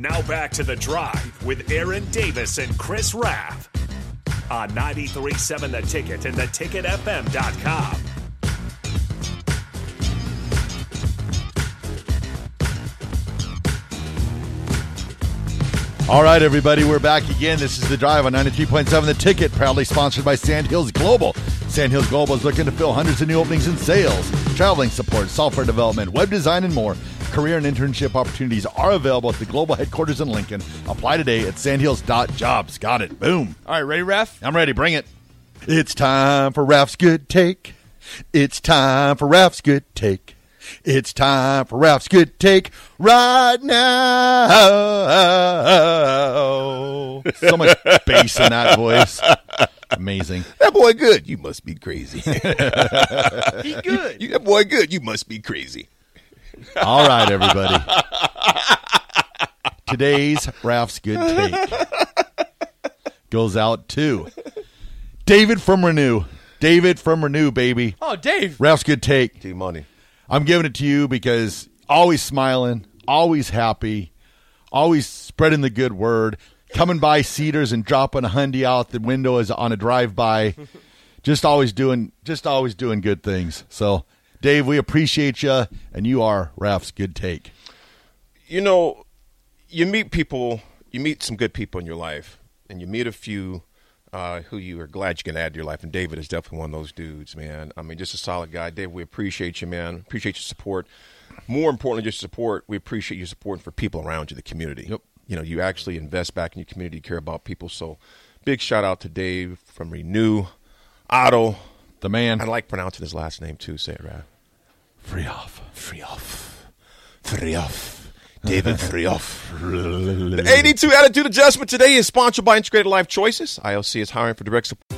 Now back to the drive with Aaron Davis and Chris Raff on 93.7 The Ticket and theticketfm.com. All right, everybody, we're back again. This is the drive on 93.7 The Ticket, proudly sponsored by Sandhills Global. Sandhills Global is looking to fill hundreds of new openings in sales, traveling support, software development, web design, and more. Career and internship opportunities are available at the global headquarters in Lincoln. Apply today at sandhills.jobs. Got it. Boom. All right, ready, Ref? I'm ready. Bring it. It's time for Raff's Good Take. It's time for Raff's Good Take. It's time for Raff's good take right now. So much bass in that voice. Amazing. That boy good. You must be crazy. He good. You, that boy good. You must be crazy. All right, everybody. Today's Raff's good take goes out to David from Renew. David from Renew, baby. Oh, Dave. Raff's good take. T Money. I'm giving it to you because always smiling, always happy, always spreading the good word, coming by Cedars and dropping a hundy out the window as on a drive by, just always doing, just always doing good things. So, Dave, we appreciate you, and you are Raff's good take. You know, you meet people, you meet some good people in your life, and you meet a few uh, who you are glad you can add to your life. And David is definitely one of those dudes, man. I mean, just a solid guy. Dave, we appreciate you, man. Appreciate your support. More importantly, just support. We appreciate your support for people around you, the community. Yep. You know, you actually invest back in your community, you care about people. So, big shout out to Dave from Renew, Otto. The man. I like pronouncing his last name too. Say it right. Free off. Free off. David Free off. The 82 Attitude Adjustment today is sponsored by Integrated Life Choices. ILC is hiring for direct support.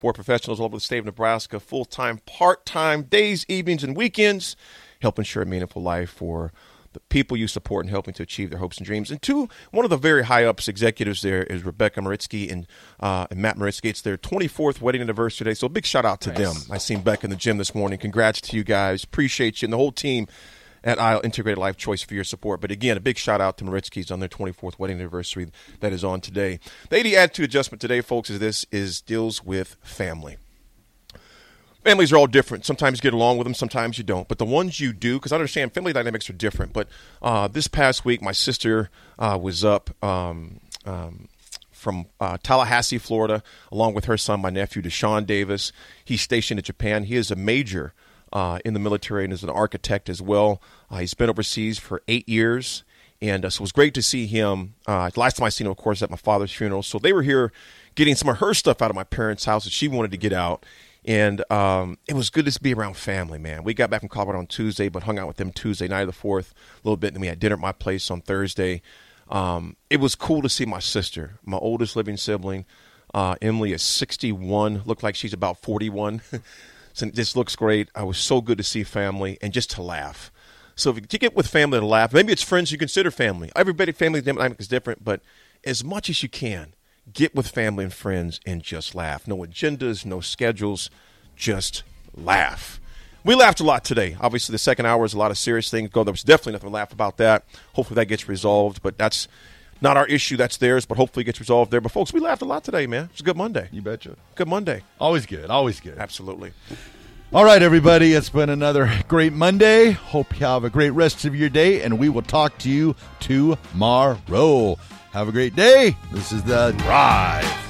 For professionals all over the state of Nebraska, full time, part time, days, evenings, and weekends, help ensure a meaningful life for the people you support and helping to achieve their hopes and dreams. And two, one of the very high ups executives there is Rebecca Maritsky and, uh, and Matt Maritsky. It's their 24th wedding anniversary today. So a big shout out to nice. them. I seen Beck in the gym this morning. Congrats to you guys. Appreciate you and the whole team at Isle Integrated Life Choice for your support. But again, a big shout out to Maritsky's on their 24th wedding anniversary that is on today. The AD attitude adjustment today, folks, is this is deals with family families are all different. Sometimes you get along with them, sometimes you don't. But the ones you do, because I understand family dynamics are different. But uh, this past week, my sister uh, was up um, um, from uh, Tallahassee, Florida, along with her son, my nephew, Deshaun Davis. He's stationed in Japan. He is a major uh, in the military and is an architect as well. Uh, he's been overseas for eight years. And uh, so it was great to see him. last time I seen him, of course, at my father's funeral. So they were here getting some of her stuff out of my parents' house that she wanted to get out and um, it was good to be around family, man. We got back from Colorado on Tuesday, but hung out with them Tuesday night of the fourth a little bit. And then we had dinner at my place on Thursday. Um, it was cool to see my sister, my oldest living sibling. Uh, Emily is 61, looked like she's about 41. so just looks great. I was so good to see family and just to laugh. So if you get with family to laugh, maybe it's friends you consider family. Everybody, family dynamic is different, but as much as you can, get with family and friends and just laugh. No agendas, no schedules, just laugh. We laughed a lot today. Obviously, the second hour is a lot of serious things going. There was definitely nothing to laugh about that. Hopefully, that gets resolved. But that's not our issue. That's theirs. But hopefully, it gets resolved there. But folks, we laughed a lot today, man. It's a good Monday. You betcha. Good Monday. Always good. Always good. Absolutely. All right, everybody. It's been another great Monday. Hope you have a great rest of your day, and we will talk to you tomorrow. Have a great day. This is The Drive.